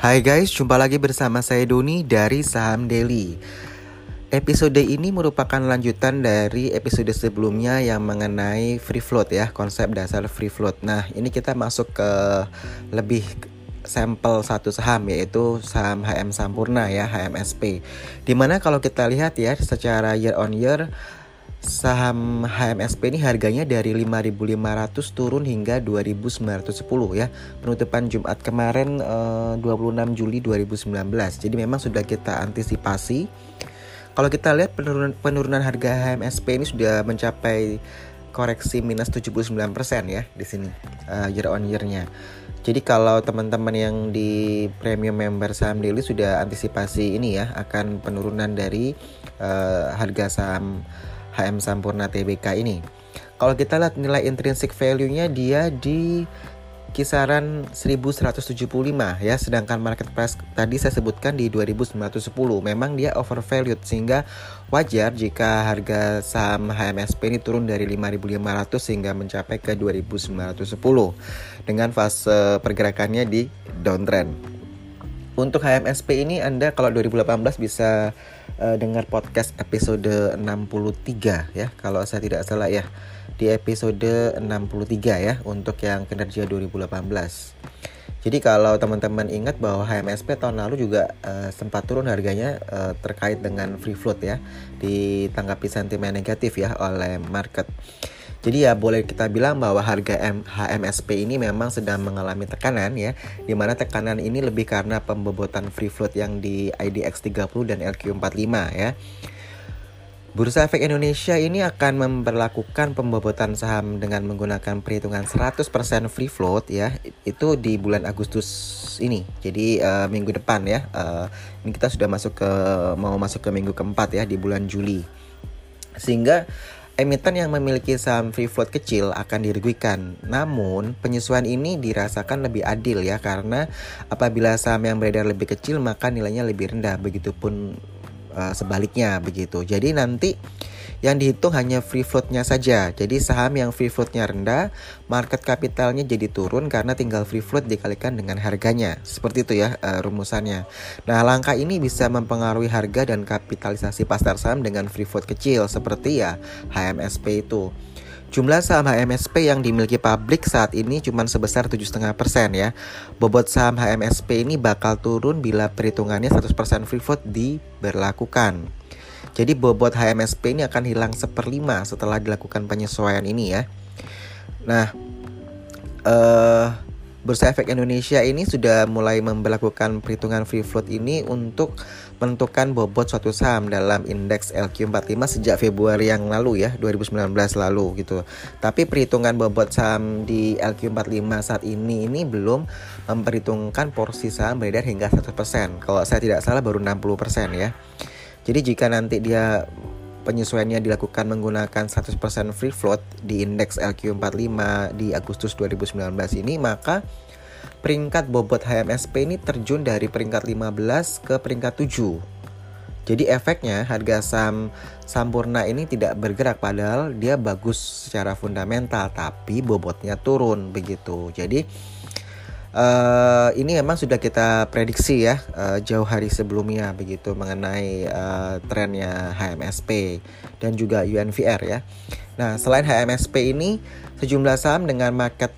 Hai guys, jumpa lagi bersama saya Doni dari Saham Daily. Episode ini merupakan lanjutan dari episode sebelumnya yang mengenai free float ya, konsep dasar free float. Nah, ini kita masuk ke lebih sampel satu saham yaitu saham HM Sampurna ya, HMSP. Di mana kalau kita lihat ya secara year on year saham HMSP ini harganya dari 5.500 turun hingga 2.910 ya. Penutupan Jumat kemarin eh, 26 Juli 2019. Jadi memang sudah kita antisipasi. Kalau kita lihat penurunan penurunan harga HMSP ini sudah mencapai koreksi minus 79% ya di sini uh, year on year-nya. Jadi kalau teman-teman yang di premium member saham daily sudah antisipasi ini ya akan penurunan dari uh, harga saham HM Sampurna TBK ini. Kalau kita lihat nilai intrinsic value-nya dia di kisaran 1175 ya. Sedangkan market price tadi saya sebutkan di 2910 memang dia overvalued sehingga wajar jika harga saham HMSP ini turun dari 5500 hingga mencapai ke 2910 dengan fase pergerakannya di downtrend. Untuk HMSP ini Anda kalau 2018 bisa uh, dengar podcast episode 63 ya kalau saya tidak salah ya di episode 63 ya untuk yang kinerja 2018. Jadi kalau teman-teman ingat bahwa HMSP tahun lalu juga uh, sempat turun harganya uh, terkait dengan free float ya ditanggapi sentimen negatif ya oleh market. Jadi ya boleh kita bilang bahwa harga HMSP ini memang sedang mengalami tekanan ya, di mana tekanan ini lebih karena pembobotan free float yang di IDX 30 dan LQ45 ya. Bursa Efek Indonesia ini akan memperlakukan pembobotan saham dengan menggunakan perhitungan 100% free float ya. Itu di bulan Agustus ini. Jadi uh, minggu depan ya. Uh, ini kita sudah masuk ke mau masuk ke minggu keempat ya di bulan Juli. Sehingga emiten yang memiliki saham free float kecil akan dirugikan. Namun, penyesuaian ini dirasakan lebih adil ya karena apabila saham yang beredar lebih kecil maka nilainya lebih rendah. Begitupun uh, sebaliknya begitu. Jadi nanti yang dihitung hanya free floatnya saja. Jadi saham yang free floatnya rendah, market capitalnya jadi turun karena tinggal free float dikalikan dengan harganya. Seperti itu ya uh, rumusannya. Nah langkah ini bisa mempengaruhi harga dan kapitalisasi pasar saham dengan free float kecil seperti ya HMSP itu. Jumlah saham HMSP yang dimiliki publik saat ini cuma sebesar 7,5% ya. Bobot saham HMSP ini bakal turun bila perhitungannya 100% free float diberlakukan. Jadi bobot HMSP ini akan hilang seperlima setelah dilakukan penyesuaian ini ya. Nah, uh, Bursa Efek Indonesia ini sudah mulai memperlakukan perhitungan free float ini untuk menentukan bobot suatu saham dalam indeks LQ45 sejak Februari yang lalu ya, 2019 lalu gitu. Tapi perhitungan bobot saham di LQ45 saat ini ini belum memperhitungkan porsi saham beredar hingga 100%. Kalau saya tidak salah baru 60% ya. Jadi jika nanti dia penyesuaiannya dilakukan menggunakan 100% free float di indeks LQ45 di Agustus 2019 ini maka peringkat bobot HMSP ini terjun dari peringkat 15 ke peringkat 7. Jadi efeknya harga saham Sampurna ini tidak bergerak padahal dia bagus secara fundamental tapi bobotnya turun begitu. Jadi uh, ini memang sudah kita prediksi ya uh, jauh hari sebelumnya begitu mengenai uh, trennya HMSP dan juga UNVR ya. Nah, selain HMSP ini sejumlah saham dengan market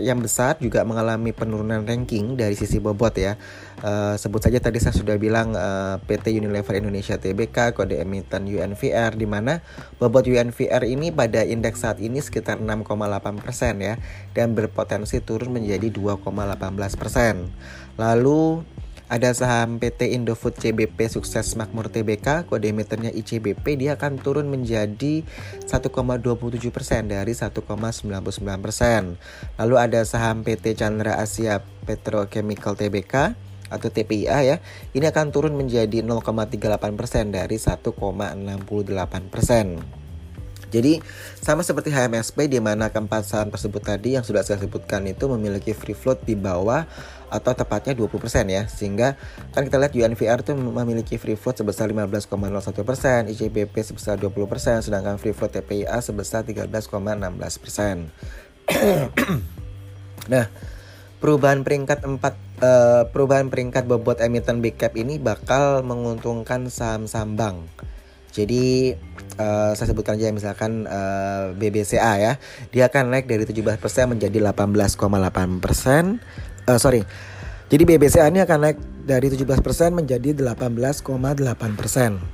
yang besar juga mengalami penurunan ranking dari sisi bobot ya. Uh, sebut saja tadi saya sudah bilang uh, PT Unilever Indonesia Tbk kode emiten UNVR di mana bobot UNVR ini pada indeks saat ini sekitar 6,8% ya dan berpotensi turun menjadi 2,18%. Lalu ada saham PT Indofood CBP Sukses Makmur TBK, kode emitennya ICBP, dia akan turun menjadi 1,27% dari 1,99%. Lalu ada saham PT Chandra Asia Petrochemical TBK atau TPIA ya, ini akan turun menjadi 0,38% dari 1,68%. Jadi sama seperti HMSP di mana keempat saham tersebut tadi yang sudah saya sebutkan itu memiliki free float di bawah atau tepatnya 20% ya. Sehingga kan kita lihat UNVR itu memiliki free float sebesar 15,01%, ICBP sebesar 20%, sedangkan free float TPIA sebesar 13,16%. nah, perubahan peringkat 4 uh, perubahan peringkat bobot emiten big cap ini bakal menguntungkan saham-saham bank. Jadi uh, saya sebutkan aja misalkan uh, BBCA ya, dia akan naik dari 17% menjadi 18,8%. Uh, sorry, jadi BBCA ini akan naik dari 17% menjadi 18,8%.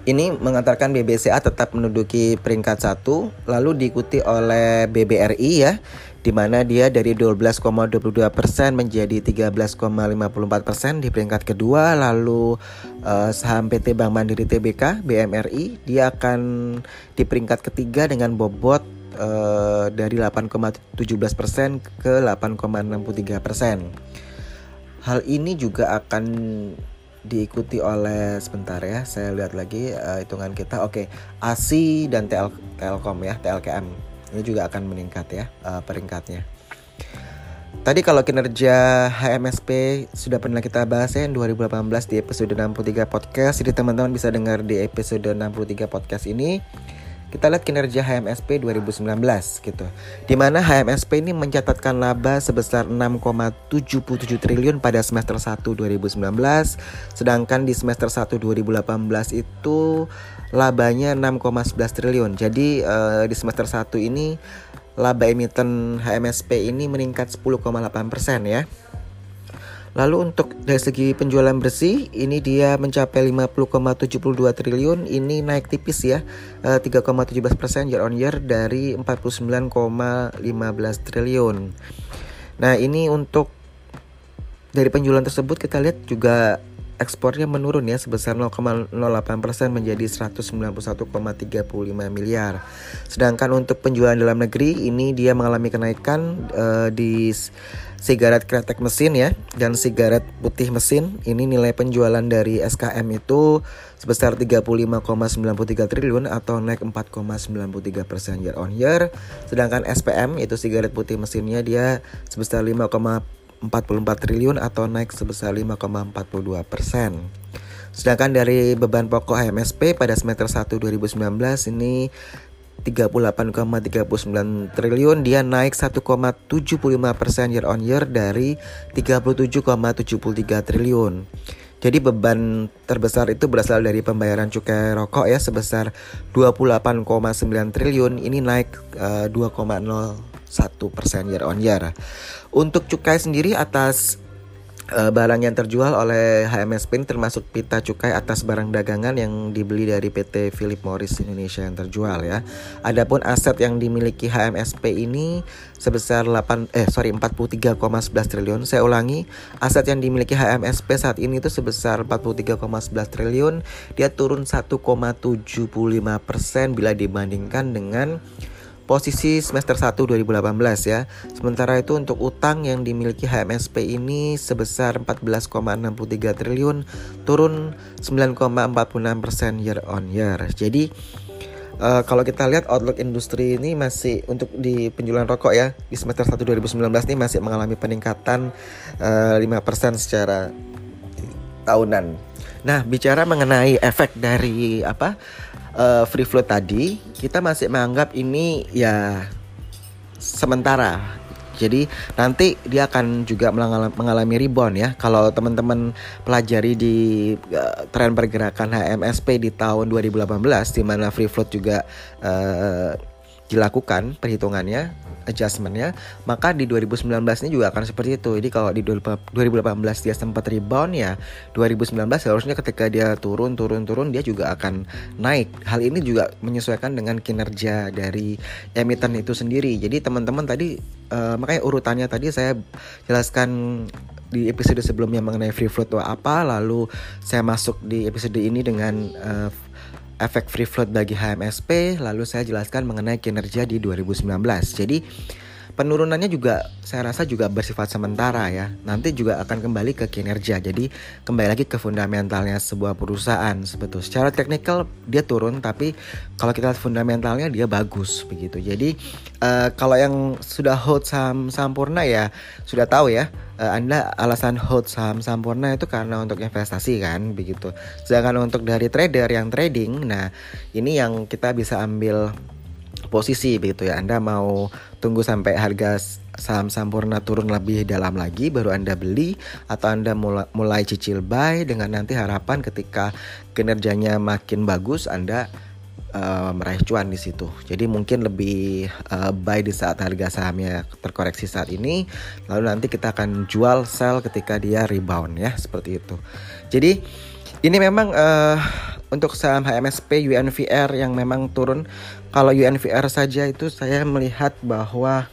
Ini mengantarkan BBCA tetap menduduki peringkat satu, lalu diikuti oleh BBRI ya, di mana dia dari 12,22% menjadi 13,54% di peringkat kedua, lalu uh, saham PT Bank Mandiri Tbk BMRI dia akan di peringkat ketiga dengan bobot uh, dari 8,17% ke 8,63%. Hal ini juga akan diikuti oleh sebentar ya saya lihat lagi uh, hitungan kita. Oke okay. ASI dan TL, Telkom ya TLKM ini juga akan meningkat ya uh, peringkatnya. Tadi kalau kinerja HMSP sudah pernah kita bahas ya 2018 di episode 63 podcast. Jadi teman-teman bisa dengar di episode 63 podcast ini kita lihat kinerja HMSP 2019 gitu. Di mana HMSP ini mencatatkan laba sebesar 6,77 triliun pada semester 1 2019, sedangkan di semester 1 2018 itu labanya 6,11 triliun. Jadi uh, di semester 1 ini laba emiten HMSP ini meningkat 10,8% ya. Lalu untuk dari segi penjualan bersih ini dia mencapai 50,72 triliun ini naik tipis ya 3,17% year on year dari 49,15 triliun. Nah ini untuk dari penjualan tersebut kita lihat juga ekspornya menurun ya sebesar 0,08% menjadi 191,35 miliar. Sedangkan untuk penjualan dalam negeri ini dia mengalami kenaikan uh, di sigaret kretek mesin ya dan sigaret putih mesin ini nilai penjualan dari SKM itu sebesar 35,93 triliun atau naik 4,93 persen year on year sedangkan SPM itu sigaret putih mesinnya dia sebesar 5,44 triliun atau naik sebesar 5,42 persen Sedangkan dari beban pokok HMSP pada semester 1 2019 ini 38,39 triliun dia naik 1,75 persen year on year dari 37,73 triliun. Jadi beban terbesar itu berasal dari pembayaran cukai rokok ya sebesar 28,9 triliun ini naik uh, eh, 2,01 persen year on year. Untuk cukai sendiri atas uh, barang yang terjual oleh HMSP termasuk pita cukai atas barang dagangan yang dibeli dari PT Philip Morris Indonesia yang terjual ya. Adapun aset yang dimiliki HMSP ini sebesar 8 eh sorry 43,11 triliun. Saya ulangi, aset yang dimiliki HMSP saat ini itu sebesar 43,11 triliun. Dia turun 1,75% bila dibandingkan dengan posisi semester 1 2018 ya. Sementara itu untuk utang yang dimiliki HMSP ini sebesar 14,63 triliun turun 9,46% year on year. Jadi uh, kalau kita lihat outlook industri ini masih untuk di penjualan rokok ya di semester 1 2019 ini masih mengalami peningkatan uh, eh, 5% secara tahunan. Nah, bicara mengenai efek dari apa? Uh, free float tadi kita masih menganggap ini ya sementara jadi nanti dia akan juga mengalami rebound ya. Kalau teman-teman pelajari di uh, tren pergerakan HMSP di tahun 2018 di mana free float juga uh, dilakukan perhitungannya adjustmentnya maka di 2019 ini juga akan seperti itu. Jadi kalau di 2018 dia sempat rebound ya 2019 seharusnya ketika dia turun turun turun dia juga akan naik. Hal ini juga menyesuaikan dengan kinerja dari emiten itu sendiri. Jadi teman-teman tadi uh, makanya urutannya tadi saya jelaskan di episode sebelumnya mengenai free float apa lalu saya masuk di episode ini dengan uh, efek free float bagi HMSP, lalu saya jelaskan mengenai kinerja di 2019. Jadi penurunannya juga saya rasa juga bersifat sementara ya. Nanti juga akan kembali ke kinerja. Jadi kembali lagi ke fundamentalnya sebuah perusahaan sebetulnya. Secara teknikal dia turun tapi kalau kita lihat fundamentalnya dia bagus begitu. Jadi uh, kalau yang sudah hold saham Sampurna ya sudah tahu ya uh, Anda alasan hold saham Sampurna itu karena untuk investasi kan begitu. Sedangkan untuk dari trader yang trading, nah ini yang kita bisa ambil posisi begitu ya. Anda mau tunggu sampai harga saham Sampurna turun lebih dalam lagi baru Anda beli atau Anda mulai, mulai cicil buy dengan nanti harapan ketika kinerjanya makin bagus Anda uh, meraih cuan di situ. Jadi mungkin lebih uh, buy di saat harga sahamnya terkoreksi saat ini, lalu nanti kita akan jual sell ketika dia rebound ya seperti itu. Jadi ini memang uh, untuk saham HMSP UNVR yang memang turun. Kalau UNVR saja itu saya melihat bahwa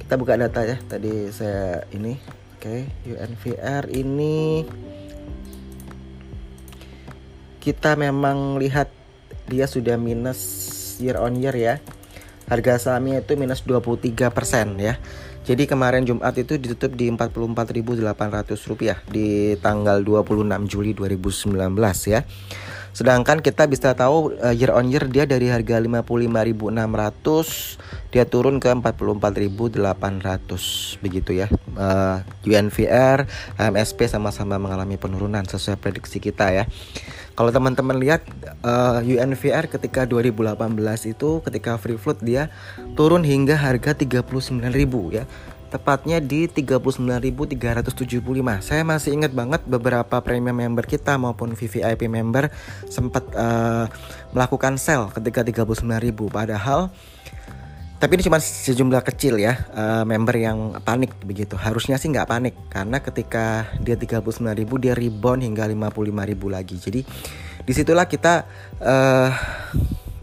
kita buka data ya. Tadi saya ini oke okay, UNVR ini kita memang lihat dia sudah minus year on year ya. Harga sahamnya itu minus 23% ya jadi kemarin Jumat itu ditutup di 44.800 rupiah di tanggal 26 Juli 2019 ya Sedangkan kita bisa tahu uh, year on year dia dari harga 55.600 dia turun ke 44.800 begitu ya. Uh, eh, UNVR, MSP sama-sama mengalami penurunan sesuai prediksi kita ya. Kalau teman-teman lihat uh, eh, UNVR ketika 2018 itu ketika free float dia turun hingga harga 39.000 ya tepatnya di 39.375. Saya masih ingat banget beberapa premium member kita maupun VVIP member sempat uh, melakukan sell ketika 39.000 padahal tapi ini cuma sejumlah kecil ya uh, member yang panik begitu. Harusnya sih nggak panik karena ketika dia 39.000 dia rebound hingga 55.000 lagi. Jadi di situlah kita uh,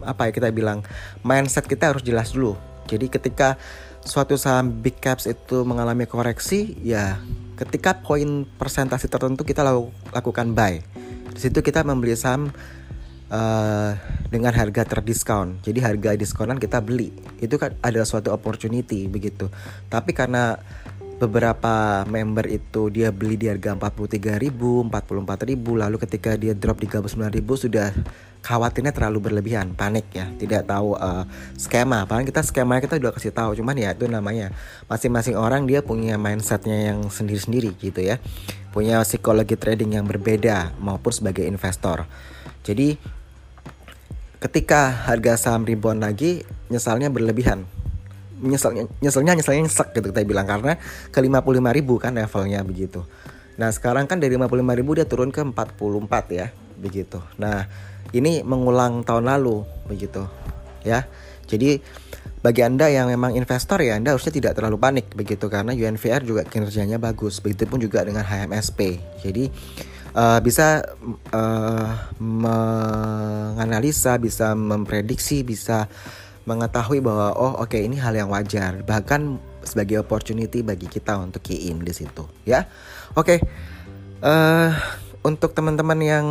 apa ya kita bilang mindset kita harus jelas dulu. Jadi ketika suatu saham big caps itu mengalami koreksi, ya ketika poin persentase tertentu kita lakukan buy. Di situ kita membeli saham uh, dengan harga terdiskon. Jadi harga diskonan kita beli. Itu kan adalah suatu opportunity begitu. Tapi karena beberapa member itu dia beli di harga 43.000, 44.000 lalu ketika dia drop di 39.000 sudah khawatirnya terlalu berlebihan, panik ya, tidak tahu uh, skema. Paling kita skema kita udah kasih tahu, cuman ya itu namanya masing-masing orang dia punya mindsetnya yang sendiri-sendiri gitu ya, punya psikologi trading yang berbeda maupun sebagai investor. Jadi ketika harga saham rebound lagi, nyesalnya berlebihan. Nyesalnya, nyesalnya, nyesalnya nyesek gitu kita bilang karena ke 55 ribu kan levelnya begitu. Nah sekarang kan dari 55 ribu dia turun ke 44 ya begitu. Nah ini mengulang tahun lalu begitu ya jadi bagi anda yang memang investor ya anda harusnya tidak terlalu panik begitu karena UNVR juga kinerjanya bagus begitupun juga dengan HMSP jadi uh, bisa uh, menganalisa bisa memprediksi bisa mengetahui bahwa oh oke okay, ini hal yang wajar bahkan sebagai opportunity bagi kita untuk key in di situ ya oke okay. uh, eh, untuk teman-teman yang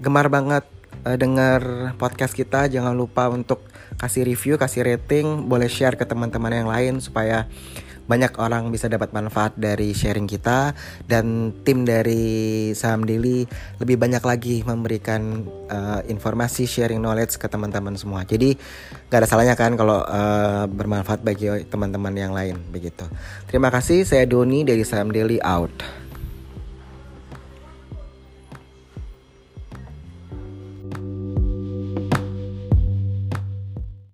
gemar banget uh, dengar podcast kita jangan lupa untuk kasih review, kasih rating, boleh share ke teman-teman yang lain supaya banyak orang bisa dapat manfaat dari sharing kita dan tim dari Saham Daily lebih banyak lagi memberikan uh, informasi sharing knowledge ke teman-teman semua. Jadi gak ada salahnya kan kalau uh, bermanfaat bagi teman-teman yang lain begitu. Terima kasih, saya Doni dari Saham Daily out.